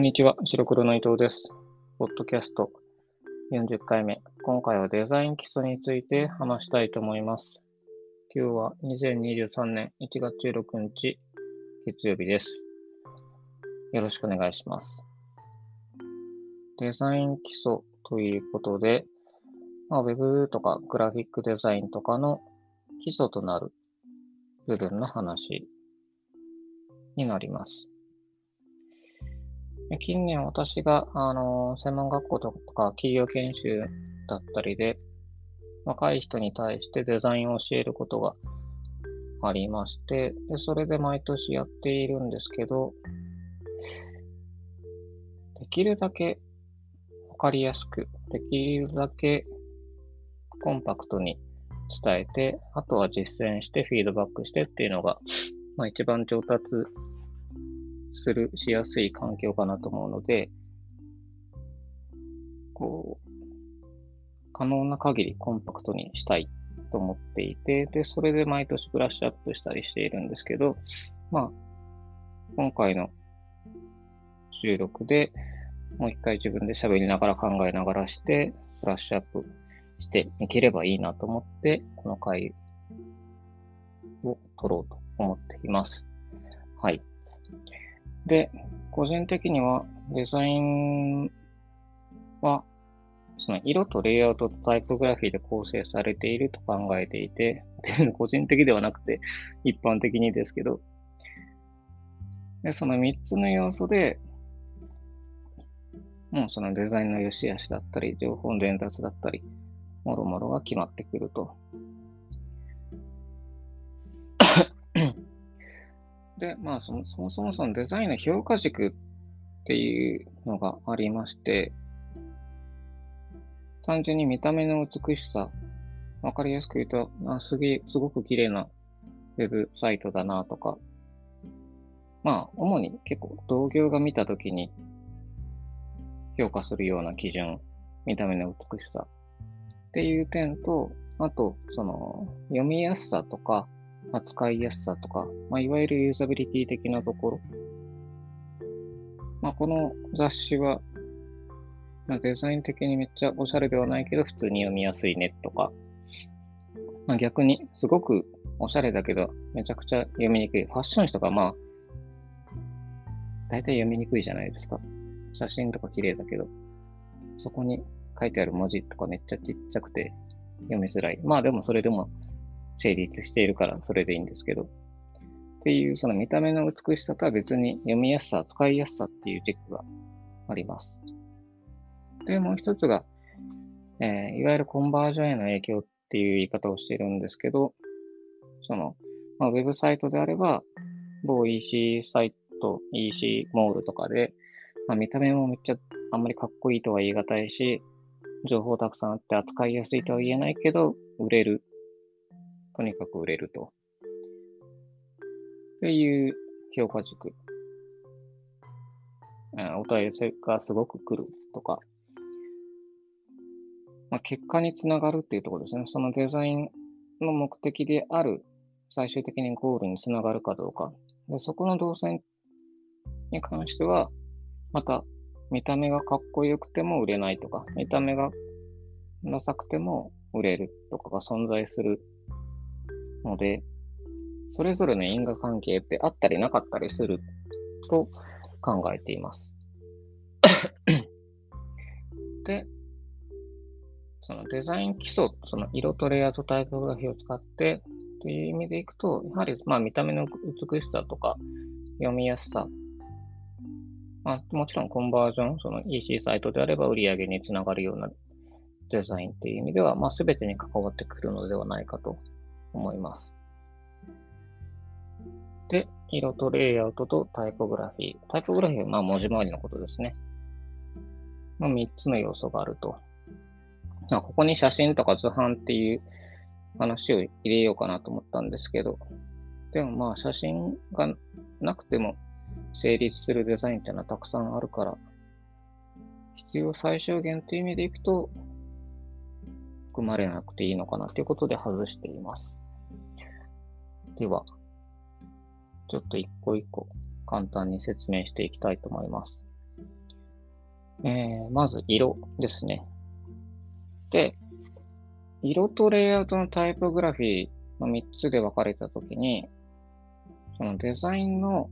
んにちは、白黒の伊藤です。ポッドキャスト40回目。今回はデザイン基礎について話したいと思います。今日は2023年1月16日、月曜日です。よろしくお願いします。デザイン基礎ということで、まあ、Web とかグラフィックデザインとかの基礎となる部分の話になります。近年私が、あの、専門学校とか企業研修だったりで、若い人に対してデザインを教えることがありまして、でそれで毎年やっているんですけど、できるだけわかりやすく、できるだけコンパクトに伝えて、あとは実践してフィードバックしてっていうのが、まあ、一番上達する、しやすい環境かなと思うので、こう、可能な限りコンパクトにしたいと思っていて、で、それで毎年ブラッシュアップしたりしているんですけど、まあ、今回の収録でもう一回自分で喋りながら考えながらして、ブラッシュアップしていければいいなと思って、この回を撮ろうと思っています。はい。で、個人的にはデザインは、その色とレイアウトとタイプグラフィーで構成されていると考えていて、個人的ではなくて一般的にですけど、でその3つの要素で、もうそのデザインの良し悪しだったり、情報の伝達だったり、もろもろが決まってくると。で、まあその、そもそもそのデザインの評価軸っていうのがありまして、単純に見た目の美しさ、わかりやすく言うと、あすげ、すごく綺麗なウェブサイトだなとか、まあ、主に結構同業が見たときに評価するような基準、見た目の美しさっていう点と、あと、その、読みやすさとか、扱いやすさとか、まあ、いわゆるユーザビリティ的なところ。まあ、この雑誌は、まあ、デザイン的にめっちゃおしゃれではないけど、普通に読みやすいねとか、まあ、逆にすごくおしゃれだけど、めちゃくちゃ読みにくい。ファッション誌とか、まあ、大体読みにくいじゃないですか。写真とか綺麗だけど、そこに書いてある文字とかめっちゃちっちゃくて読みづらい。まあでもそれでも成立しているからそれでいいんですけど。っていう、その見た目の美しさとは別に読みやすさ、使いやすさっていうチェックがあります。で、もう一つが、えー、いわゆるコンバージョンへの影響っていう言い方をしているんですけど、その、まあ、ウェブサイトであれば、某 EC サイト、EC モールとかで、まあ、見た目もめっちゃあんまりかっこいいとは言い難いし、情報たくさんあって扱いやすいとは言えないけど、売れるとにかく売れると。っていう評価軸。お問い合わせがすごく来るとか、まあ、結果につながるっていうところですね。そのデザインの目的である最終的にゴールにつながるかどうか。でそこの動線に関しては、また見た目がかっこよくても売れないとか、見た目がダサくても売れるとかが存在するので、それぞれの因果関係ってあったりなかったりすると考えています。で、そのデザイン基礎、その色とレイヤーとタイポグラフィーを使ってという意味でいくと、やはりまあ見た目の美しさとか読みやすさ、まあ、もちろんコンバージョン、その EC サイトであれば売り上げにつながるようなデザインっていう意味では、まあ、全てに関わってくるのではないかと思います。で、色とレイアウトとタイポグラフィー。タイポグラフィーはまあ文字回りのことですね。まあ、3つの要素があると。まあ、ここに写真とか図版っていう話を入れようかなと思ったんですけど、でもまあ写真がなくても成立するデザインっていうのはたくさんあるから、必要最小限という意味でいくと、含まれなくていいのかなということで外しています。では、ちょっと一個一個簡単に説明していきたいと思います。えー、まず色ですね。で、色とレイアウトのタイポグラフィーの3つで分かれたときに、そのデザインの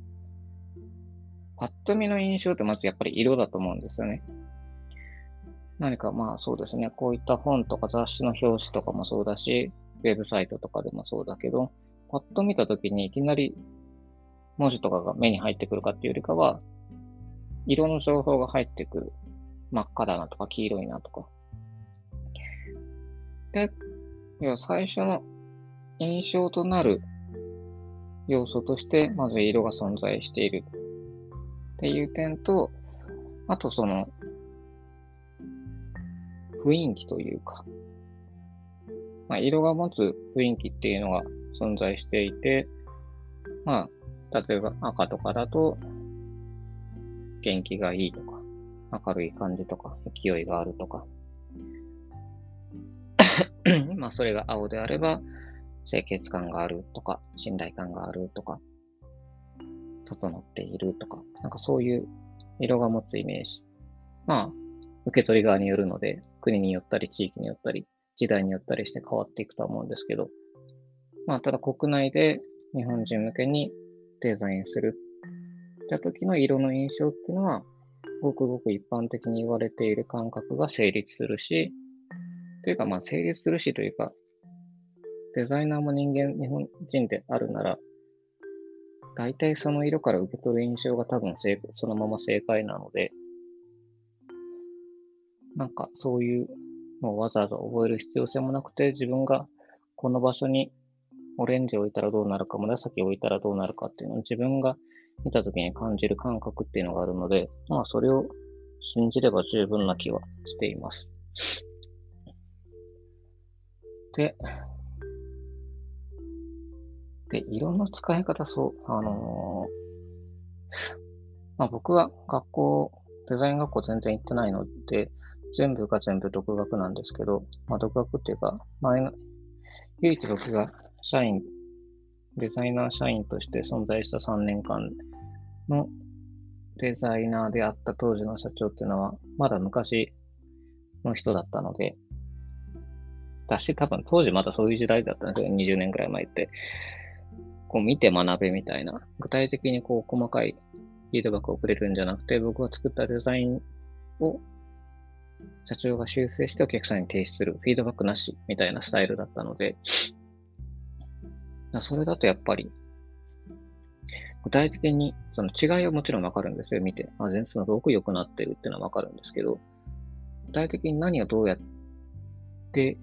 パッと見の印象ってまずやっぱり色だと思うんですよね。何かまあそうですね、こういった本とか雑誌の表紙とかもそうだし、ウェブサイトとかでもそうだけど、パッと見たときにいきなり文字とかが目に入ってくるかっていうよりかは、色の情報が入ってくる。真っ赤だなとか黄色いなとか。で、要は最初の印象となる要素として、まず色が存在しているっていう点と、あとその、雰囲気というか、まあ、色が持つ雰囲気っていうのが存在していて、まあ、例えば赤とかだと、元気がいいとか、明るい感じとか、勢いがあるとか。まあ、それが青であれば、清潔感があるとか、信頼感があるとか、整っているとか、なんかそういう色が持つイメージ。まあ、受け取り側によるので、国によったり、地域によったり、時代によったりして変わっていくとは思うんですけど、まあ、ただ国内で日本人向けにデザインする。った時の色の印象っていうのは、ごくごく一般的に言われている感覚が成立するし、というか、まあ、成立するしというか、デザイナーも人間、日本人であるなら、大体その色から受け取る印象が多分そのまま正解なので、なんかそういうのをわざわざ覚える必要性もなくて、自分がこの場所にオレンジ置いたらどうなるか、紫置いたらどうなるかっていうのを自分が見たときに感じる感覚っていうのがあるので、まあそれを信じれば十分な気はしています。で、で、色の使い方、そう、あのー、まあ僕は学校、デザイン学校全然行ってないので、全部が全部独学なんですけど、まあ独学っていうか、前の、唯一僕が社員デザイナー社員として存在した3年間のデザイナーであった当時の社長っていうのは、まだ昔の人だったので、だし多分当時まだそういう時代だったんですよ。20年くらい前って。こう見て学べみたいな。具体的にこう細かいフィードバックをくれるんじゃなくて、僕が作ったデザインを社長が修正してお客さんに提出する。フィードバックなしみたいなスタイルだったので、それだとやっぱり、具体的に、その違いはもちろんわかるんですよ、見て。あ、全然すごく良くなってるっていうのはわかるんですけど、具体的に何をどうやって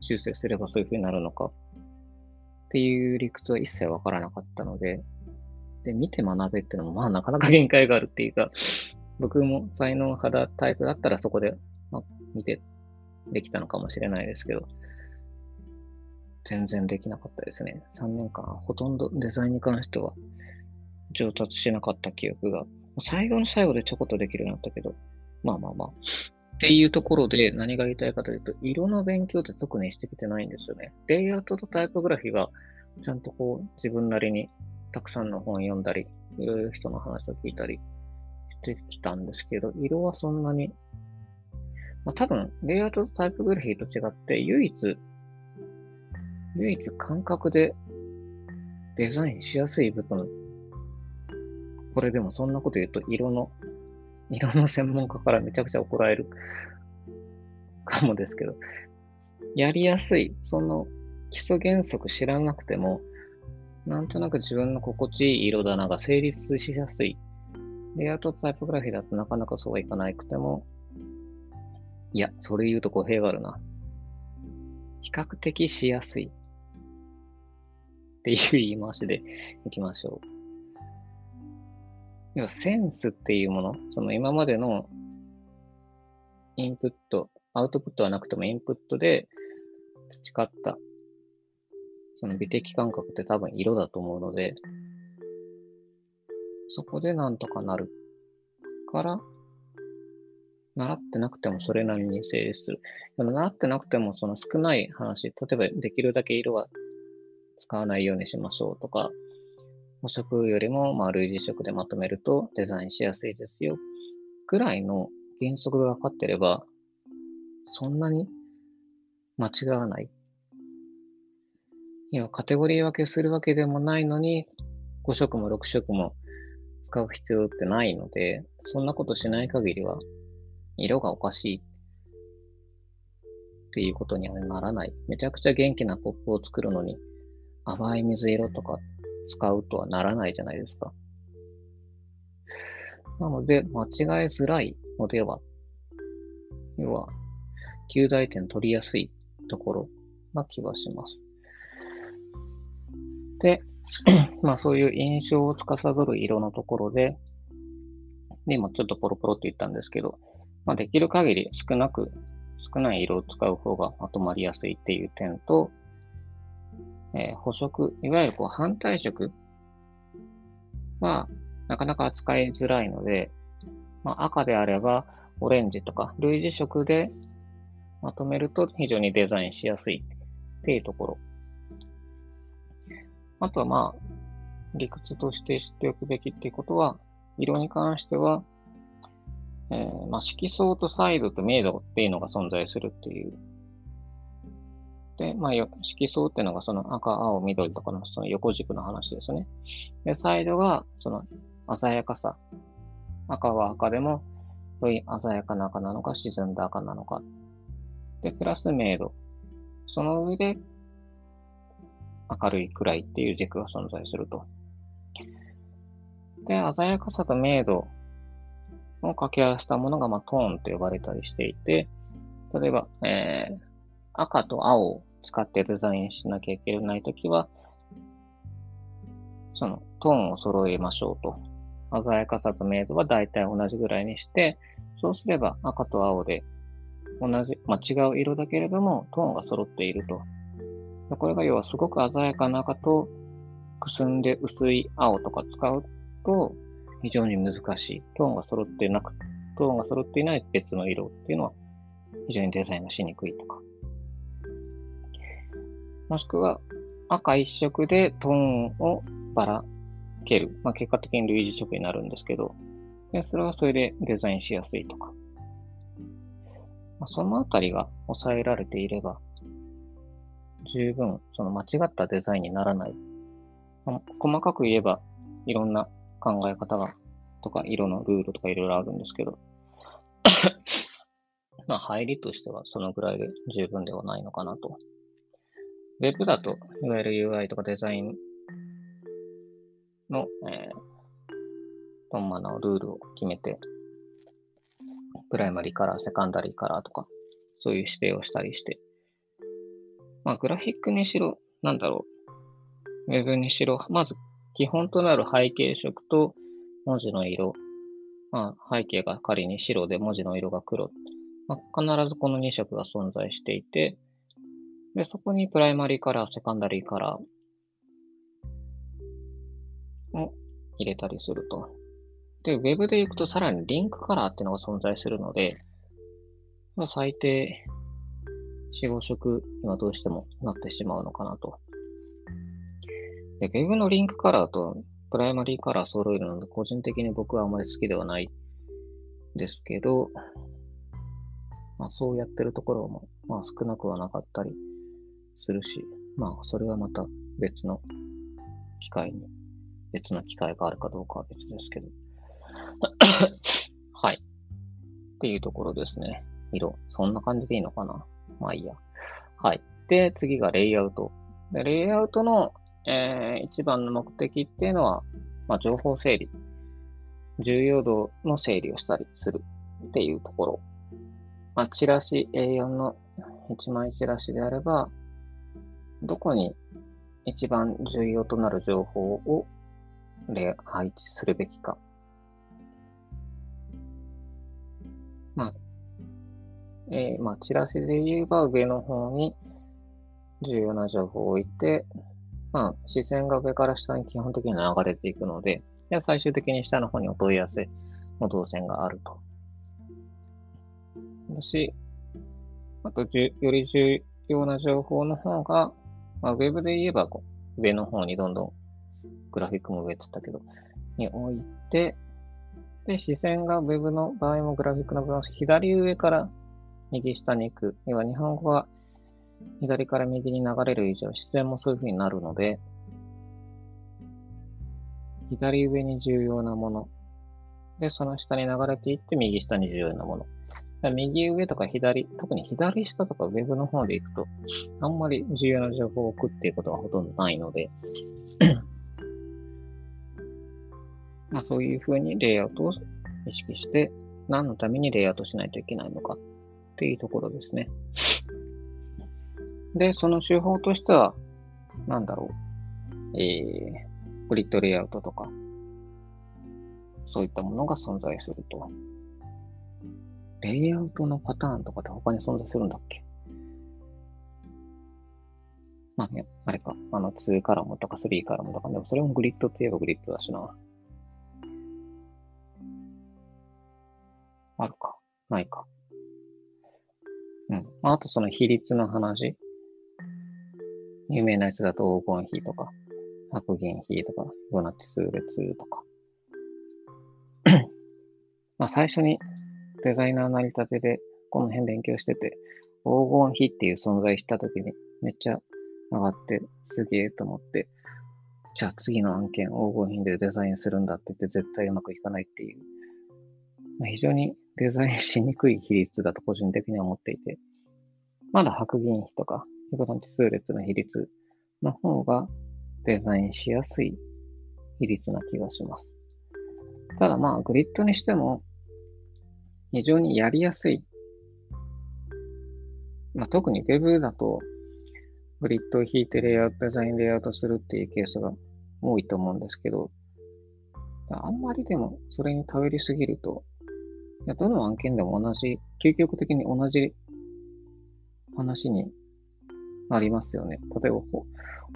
修正すればそういう風になるのかっていう理屈は一切わからなかったので、で、見て学べっていうのもまあなかなか限界があるっていうか、僕も才能肌タイプだったらそこで、まあ、見てできたのかもしれないですけど、全然できなかったですね。3年間、ほとんどデザインに関しては上達しなかった記憶が、最後の最後でちょこっとできるようになったけど、まあまあまあ。っていうところで何が言いたいかというと、色の勉強って特にしてきてないんですよね。レイアウトとタイポグラフィーは、ちゃんとこう自分なりにたくさんの本読んだり、いろいろ人の話を聞いたりしてきたんですけど、色はそんなに、まあ多分、レイアウトとタイポグラフィーと違って、唯一唯一感覚でデザインしやすい部分。これでもそんなこと言うと色の、色の専門家からめちゃくちゃ怒られるかもですけど、やりやすい、その基礎原則知らなくても、なんとなく自分の心地いい色棚が成立しやすい。レイアウトタイプグラフィーだとなかなかそうはいかなくても、いや、それ言うと語弊があるな。比較的しやすい。っていう言い回しでいきましょう。要はセンスっていうもの、その今までのインプット、アウトプットはなくてもインプットで培ったその美的感覚って多分色だと思うので、そこでなんとかなるから、習ってなくてもそれなりに成立する。でも習ってなくてもその少ない話、例えばできるだけ色は使わないようにしましょうとか、補色よりもまあ類似色でまとめるとデザインしやすいですよ。ぐらいの原則が分かってれば、そんなに間違わない。要はカテゴリー分けするわけでもないのに、5色も6色も使う必要ってないので、そんなことしない限りは、色がおかしいっていうことにはならない。めちゃくちゃ元気なポップを作るのに、淡い水色とか使うとはならないじゃないですか。なので、間違えづらいのでは、要は、旧大点取りやすいところな気はします。で、まあそういう印象を司る色のところで、で、今ちょっとポロポロって言ったんですけど、まあできる限り少なく、少ない色を使う方がまとまりやすいっていう点と、えー、補色、いわゆるこう反対色はなかなか扱いづらいので、まあ、赤であればオレンジとか類似色でまとめると非常にデザインしやすいっていうところ。あとはまあ、理屈として知っておくべきっていうことは、色に関しては、えー、まあ、色相とサイドと明度っていうのが存在するっていう。で、まあ、色相っていうのがその赤、青、緑とかのその横軸の話ですね。で、サイドがその鮮やかさ。赤は赤でも、よいう鮮やかな赤なのか、沈んだ赤なのか。で、プラス明度。その上で、明るい暗いっていう軸が存在すると。で、鮮やかさと明度を掛け合わせたものが、まあ、トーンと呼ばれたりしていて、例えば、えー、赤と青を使ってデザインしなきゃいけないときは、そのトーンを揃えましょうと。鮮やかさと明度は大体同じぐらいにして、そうすれば赤と青で同じ、まあ、違う色だけれどもトーンが揃っていると。これが要はすごく鮮やかな赤とくすんで薄い青とか使うと非常に難しい。トーンが揃ってなく、トーンが揃っていない別の色っていうのは非常にデザインがしにくいとか。もしくは赤一色でトーンをばらける。まあ、結果的に類似色になるんですけど、でそれはそれでデザインしやすいとか。まあ、そのあたりが抑えられていれば、十分その間違ったデザインにならない。まあ、細かく言えば、いろんな考え方が、とか、色のルールとかいろいろあるんですけど、まあ、入りとしてはそのぐらいで十分ではないのかなと。ウェブだと、いわゆる UI とかデザインの、えー、トンマナのルールを決めて、プライマリーカラー、セカンダリーカラーとか、そういう指定をしたりして、まあ、グラフィックにしろ、なんだろう、ウェブにしろ、まず基本となる背景色と文字の色、まあ、背景が仮に白で文字の色が黒、まあ、必ずこの2色が存在していて、で、そこにプライマリーカラー、セカンダリーカラー、を入れたりすると。で、Web で行くとさらにリンクカラーっていうのが存在するので、まあ、最低4、5色にはどうしてもなってしまうのかなと。で、Web のリンクカラーとプライマリーカラー揃えるので、個人的に僕はあまり好きではないですけど、まあ、そうやってるところも、まあ、少なくはなかったりするし、まあ、それはまた別の機会に別の機会があるかどうかは別ですけど。はい。っていうところですね。色。そんな感じでいいのかな？まあいいや。はい。で、次がレイアウト。でレイアウトの、えー、一番の目的っていうのは、まあ、情報整理。重要度の整理をしたりするっていうところ。まあ、チラシ A4 の1枚チラシであれば、どこに一番重要となる情報をで配置するべきか。まあ、えー、まあ、チラシで言えば上の方に重要な情報を置いて、まあ、視線が上から下に基本的に流れていくので、で最終的に下の方にお問い合わせの動線があると。だし、あとじゅより重要な情報の方が、まあ、ウェブで言えばこう上の方にどんどんグラフィックも上って言ったけど、に置いて、で、視線が Web の場合もグラフィックの場合も左上から右下に行く。要は日本語が左から右に流れる以上、視線もそういう風になるので、左上に重要なもの。で、その下に流れていって右下に重要なもの。右上とか左、特に左下とか Web の方で行くと、あんまり重要な情報を置くっていうことはほとんどないので、まあそういう風にレイアウトを意識して、何のためにレイアウトしないといけないのかっていうところですね。で、その手法としては、なんだろう。えー、グリッドレイアウトとか、そういったものが存在すると。レイアウトのパターンとかって他に存在するんだっけ？まあね、あれか、あの2カラムとか3カラムとか、でもそれもグリッドって言えばグリッドだしな。あるか、ないか。うん。あとその比率の話。有名なやつだと黄金比とか、白銀比とか、フィボナッチ数列とか。まあ最初にデザイナー成り立てでこの辺勉強してて、黄金比っていう存在した時にめっちゃ上がってすげえと思って、じゃあ次の案件黄金比でデザインするんだって言って絶対うまくいかないっていう、まあ、非常にデザインしにくい比率だと個人的には思っていて、まだ白銀比とかフィボナッチ数列の比率の方がデザインしやすい比率な気がします。ただまあ、グリッドにしても、非常にやりやすい。まあ、特に Web だと、グリッドを引いてレイアウト、デザインレイアウトするっていうケースが多いと思うんですけど、あんまりでもそれに頼りすぎると、いやどの案件でも同じ、究極的に同じ話にありますよね。例えば、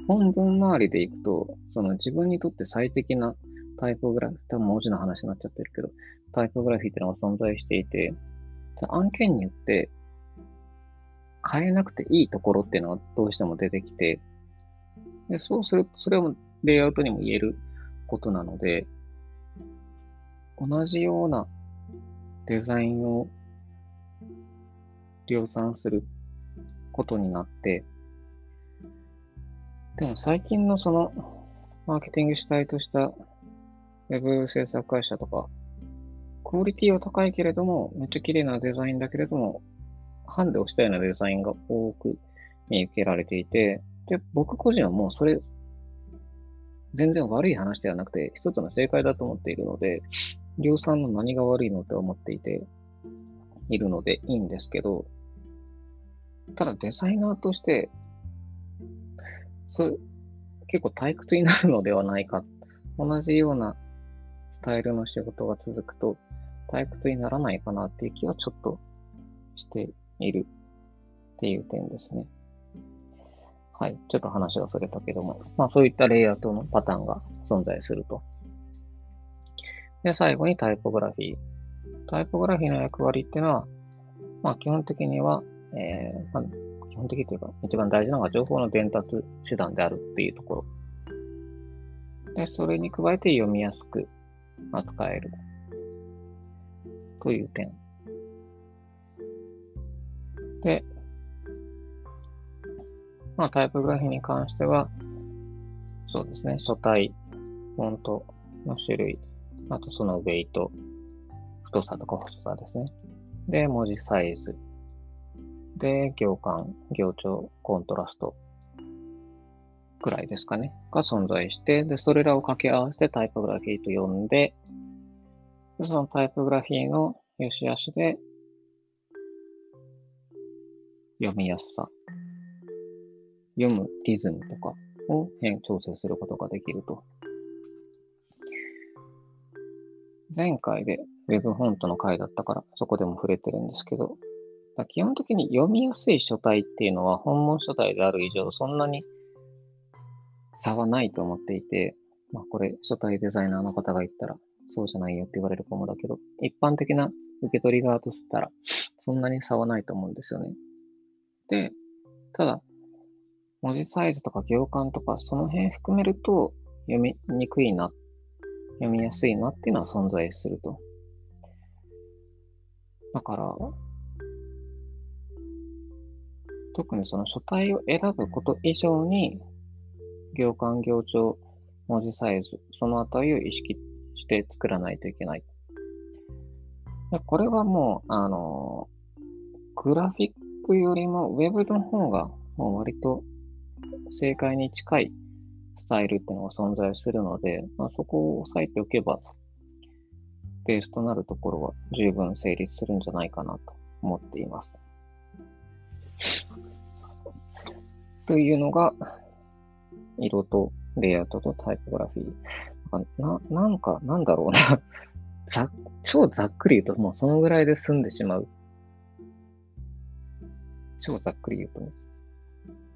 本文周りでいくと、その自分にとって最適なタイポグラフィ、多分文字の話になっちゃってるけど、タイポグラフィーっていうのが存在していて、案件によって変えなくていいところっていうのがどうしても出てきて、でそうすると、それもレイアウトにも言えることなので、同じようなデザインを量産することになって、でも最近のその、マーケティング主体としたウェブ制作会社とか、クオリティは高いけれども、めっちゃ綺麗なデザインだけれども、ハンデをしたようなデザインが多く見受けられていて、で、僕個人はもうそれ、全然悪い話ではなくて、一つの正解だと思っているので、量産の何が悪いのって思っていて、いるのでいいんですけど、ただデザイナーとしてそれ、結構退屈になるのではないか。同じようなタイルの仕事が続くと退屈にならないかなっていう気はちょっとしているっていう点ですね。はい。ちょっと話がそれたけども、まあそういったレイアウトのパターンが存在すると。で、最後にタイポグラフィー。タイポグラフィーの役割っていうのは、まあ基本的には、えーまあ、本的というか、一番大事なのが情報の伝達手段であるっていうところ。で、それに加えて読みやすく扱えるという点。で、まあ、タイプグラフィに関しては、そうですね、書体、フォントの種類、あとそのウェイト、太さとか細さですね。で、文字サイズ、で、行間、行長、コントラストくらいですかね、が存在して、で、それらを掛け合わせてタイポグラフィーと呼んで、でそのタイポグラフィーの良し悪しで、読みやすさ、読むリズムとかを変調整することができると。前回で Web フォントの回だったから、そこでも触れてるんですけど、基本的に読みやすい書体っていうのは本文書体である以上、そんなに差はないと思っていて、まあこれ書体デザイナーの方が言ったらそうじゃないよって言われるかもだけど、一般的な受け取り側としたらそんなに差はないと思うんですよね。で、ただ、文字サイズとか行間とかその辺含めると読みにくいな、読みやすいなっていうのは存在すると。だから、特にその書体を選ぶこと以上に、行間、行長、文字サイズ、そのあたりを意識して作らないといけない。これはもう、あの、グラフィックよりも Web の方がもう割と正解に近いスタイルっていうのが存在するので、まあ、そこを押さえておけば、ベースとなるところは十分成立するんじゃないかなと思っています。というのが、色とレイアウトとタイポグラフィー。な、なんか、なんだろうな ざ、超ざっくり言うともうそのぐらいで済んでしまう。超ざっくり言うとね。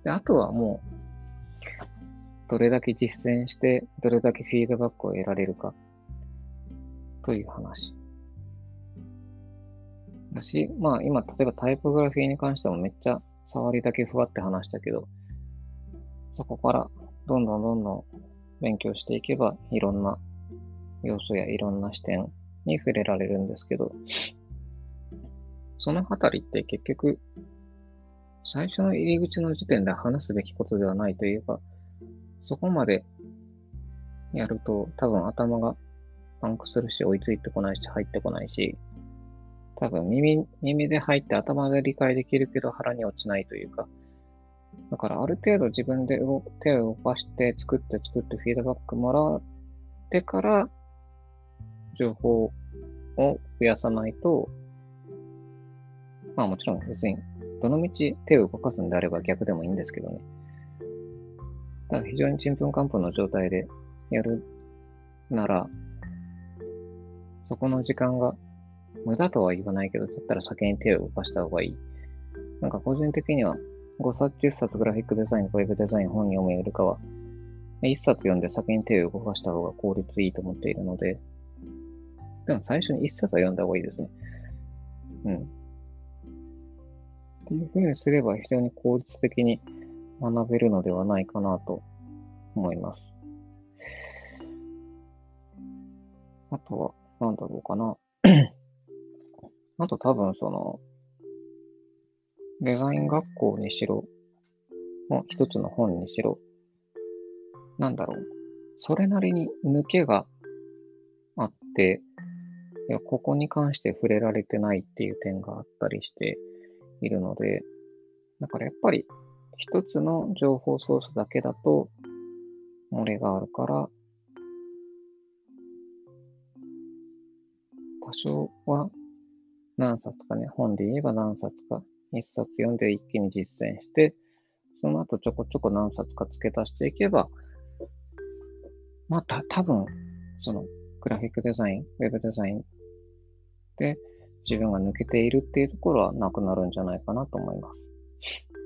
で、あとはもう、どれだけ実践して、どれだけフィードバックを得られるか、という話。だし、まあ今、例えばタイポグラフィーに関してもめっちゃ触りだけふわって話したけど、そこからどんどんどんどん勉強していけば、いろんな要素やいろんな視点に触れられるんですけど、そのあたりって結局、最初の入り口の時点で話すべきことではないというか、そこまでやると多分頭がパンクするし、追いついてこないし、入ってこないし、多分耳、耳で入って頭で理解できるけど腹に落ちないというか、だからある程度自分で動手を動かして作って作ってフィードバックもらってから情報を増やさないと、まあもちろん別にどのみち手を動かすんであれば逆でもいいんですけどね。だから非常にちんぷんかんぷんの状態でやるなら、そこの時間が無駄とは言わないけど、だったら先に手を動かした方がいい。なんか個人的には5冊、10冊グラフィックデザイン、ウェブデザイン本読むよりかは、1冊読んで先に手を動かした方が効率いいと思っているので、でも最初に1冊は読んだ方がいいですね。うん。っていうふうにすれば非常に効率的に学べるのではないかなと思います。あとは、なんだろうかな。あと多分その、デザイン学校にしろ、もう一つの本にしろ、なんだろう。それなりに抜けがあって、いや、ここに関して触れられてないっていう点があったりしているので、だからやっぱり一つの情報ソースだけだと漏れがあるから、多少は何冊かね、本で言えば何冊か一冊読んで一気に実践して、その後ちょこちょこ何冊か付け足していけば、ま、た、多分その、グラフィックデザイン、ウェブデザインで自分が抜けているっていうところはなくなるんじゃないかなと思います。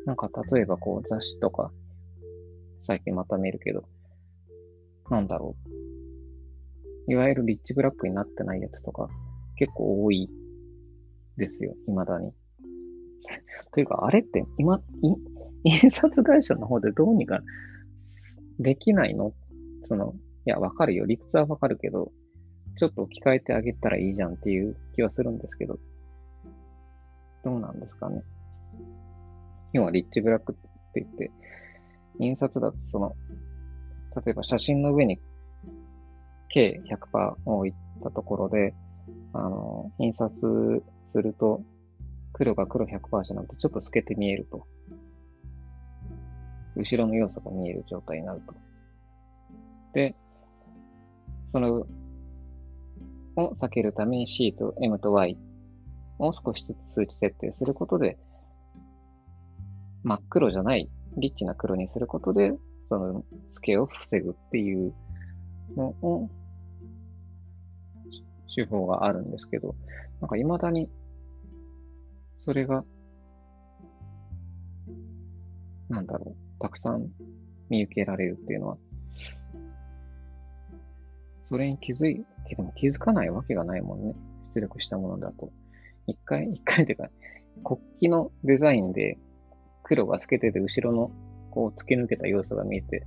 なんか、例えばこう雑誌とか、最近また見るけど、なんだろう。いわゆるリッチブラックになってないやつとか、結構多いですよ、未だに。というか、あれって今、印刷会社の方でどうにかできないの？その、いや、わかるよ。理屈はわかるけど、ちょっと置き換えてあげたらいいじゃんっていう気はするんですけど、どうなんですかね？要はリッチブラックって言って、印刷だとその、例えば写真の上に計100%を置いたところで、あの、印刷すると黒が黒100%じゃなくて、ちょっと透けて見えると。後ろの要素が見える状態になると。で、その、を避けるために C と M と Y を少しずつ数値設定することで、真っ黒じゃない、リッチな黒にすることで、その透けを防ぐっていうのを、手法があるんですけど、なんか未だにそれが、なんだろう、たくさん見受けられるっていうのは、それに気づい、けども気づかないわけがないもんね。出力したものだと。一回、一回っていうか、国旗のデザインで黒が透けてて後ろのこう突き抜けた要素が見えて、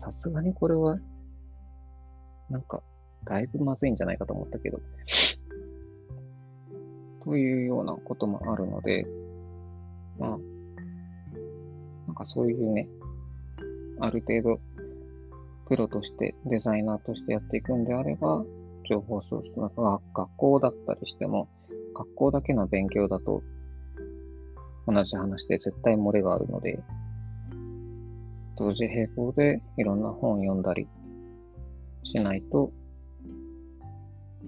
さすがにこれは、なんか、だいぶまずいんじゃないかと思ったけど、というようなこともあるので、まあ、なんかそういうね、ある程度、プロとしてデザイナーとしてやっていくんであれば、情報ソース、なんか学校だったりしても、学校だけの勉強だと、同じ話で絶対漏れがあるので、同時並行でいろんな本を読んだりしないと、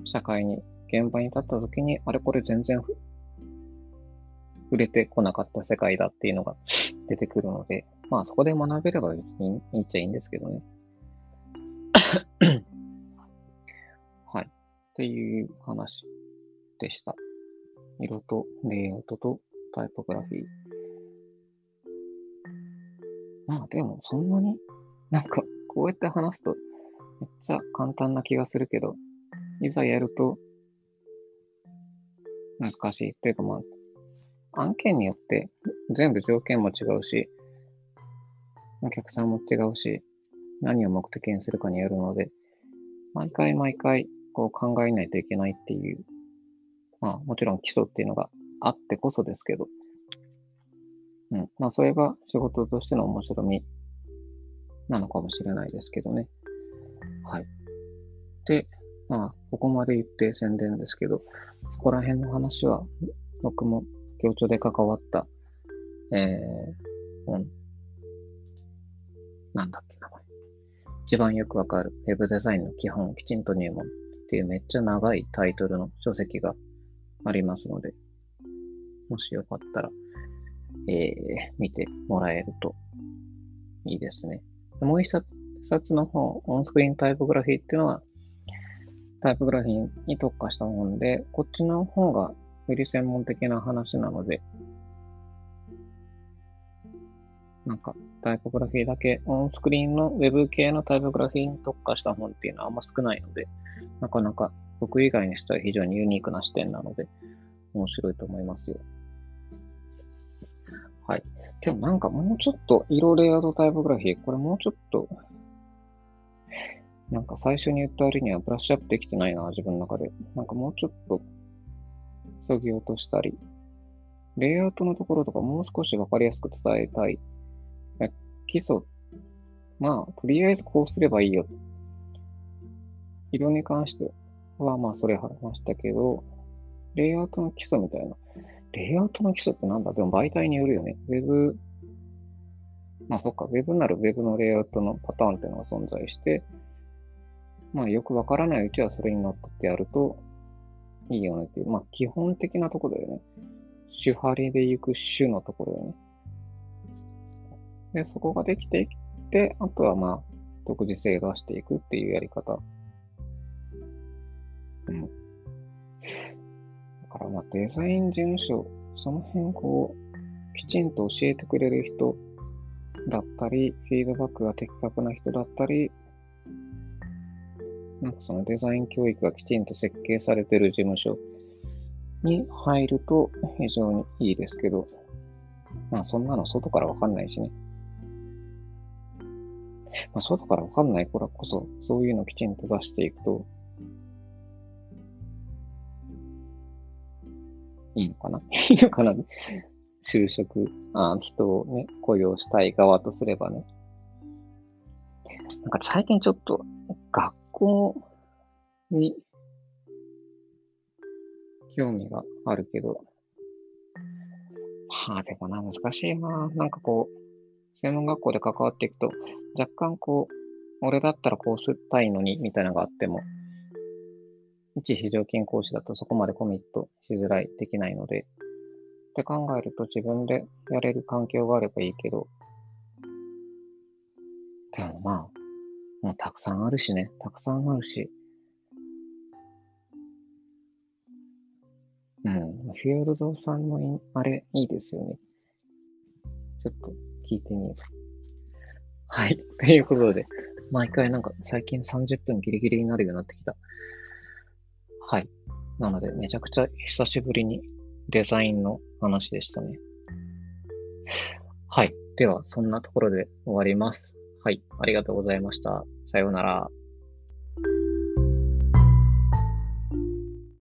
社会に、現場に立った時に、あれこれ全然触れてこなかった世界だっていうのが 出てくるので、まあそこで学べれば別にいいっちゃいいんですけどね。はい。っていう話でした。色とレイアウトとタイポグラフィー。まあでもそんなに、なんかこうやって話すとめっちゃ簡単な気がするけど、いざやると難しい。っていうかまあ、案件によって全部条件も違うし、お客さんも違うし、何を目的にするかによるので、毎回毎回こう考えないといけないっていう、まあもちろん基礎っていうのがあってこそですけど、うん。まあそれが仕事としての面白みなのかもしれないですけどね。はい。で、まあ、ここまで言って宣伝ですけど、そこら辺の話は、僕も協調で関わった、えー、本、なんだっけ、名前。一番よくわかる Web デザインの基本をきちんと入門っていうめっちゃ長いタイトルの書籍がありますので、もしよかったら、えー、見てもらえるといいですね。もう一冊の方、オンスクリーンタイポグラフィーっていうのは、タイポグラフィーに特化した本で、こっちの方がより専門的な話なので、なんか、タイポグラフィーだけ、オンスクリーンの Web 系のタイポグラフィーに特化した本っていうのはあんま少ないので、なかなか僕以外にしては非常にユニークな視点なので、面白いと思いますよ。はい。でもなんかもうちょっと色レイアウトタイポグラフィー、これもうちょっと、なんか最初に言った割にはブラッシュアップできてないな、自分の中で。なんかもうちょっと、削ぎ落としたり、レイアウトのところとかもう少しわかりやすく伝えたい。基礎、まあ、とりあえずこうすればいいよ。色に関しては、まあ、それ話したけど、レイアウトの基礎みたいな。レイアウトの基礎ってなんだ？でも媒体によるよね。ウェブ、まあそっか、ウェブならウェブのレイアウトのパターンっていうのが存在して、まあよくわからないうちはそれに乗ってやるといいよねっていう、まあ基本的なところだよね。主張りで行く主のところだよね。で、そこができていって、あとはまあ、独自性出していくっていうやり方。うん。だからまあ、デザイン事務所、その辺こう、きちんと教えてくれる人だったり、フィードバックが的確な人だったり、なんかそのデザイン教育がきちんと設計されてる事務所に入ると非常にいいですけど、まあそんなの外からわかんないしね。まあ外からわかんないからこそ、そういうのきちんと出していくと、いいのかな？いいのかな？就職、あ人をね、雇用したい側とすればね。なんか最近ちょっと学校に興味があるけど、まあでもな、難しいな。なんかこう、専門学校で関わっていくと、若干こう、俺だったらこうしたいのに、みたいなのがあっても、一非常勤講師だとそこまでコミットしづらい、できないので、って考えると自分でやれる環境があればいいけど、でもまあ、もうたくさんあるしね、たくさんあるし、うん、フィールドさんのあれ、いいですよね。ちょっと聞いてみよう。はい。ということで、毎回なんか最近30分ギリギリになるようになってきた。はい。なので、めちゃくちゃ久しぶりにデザインの話でしたね。はい。では、そんなところで終わります。はい。ありがとうございました。さようなら。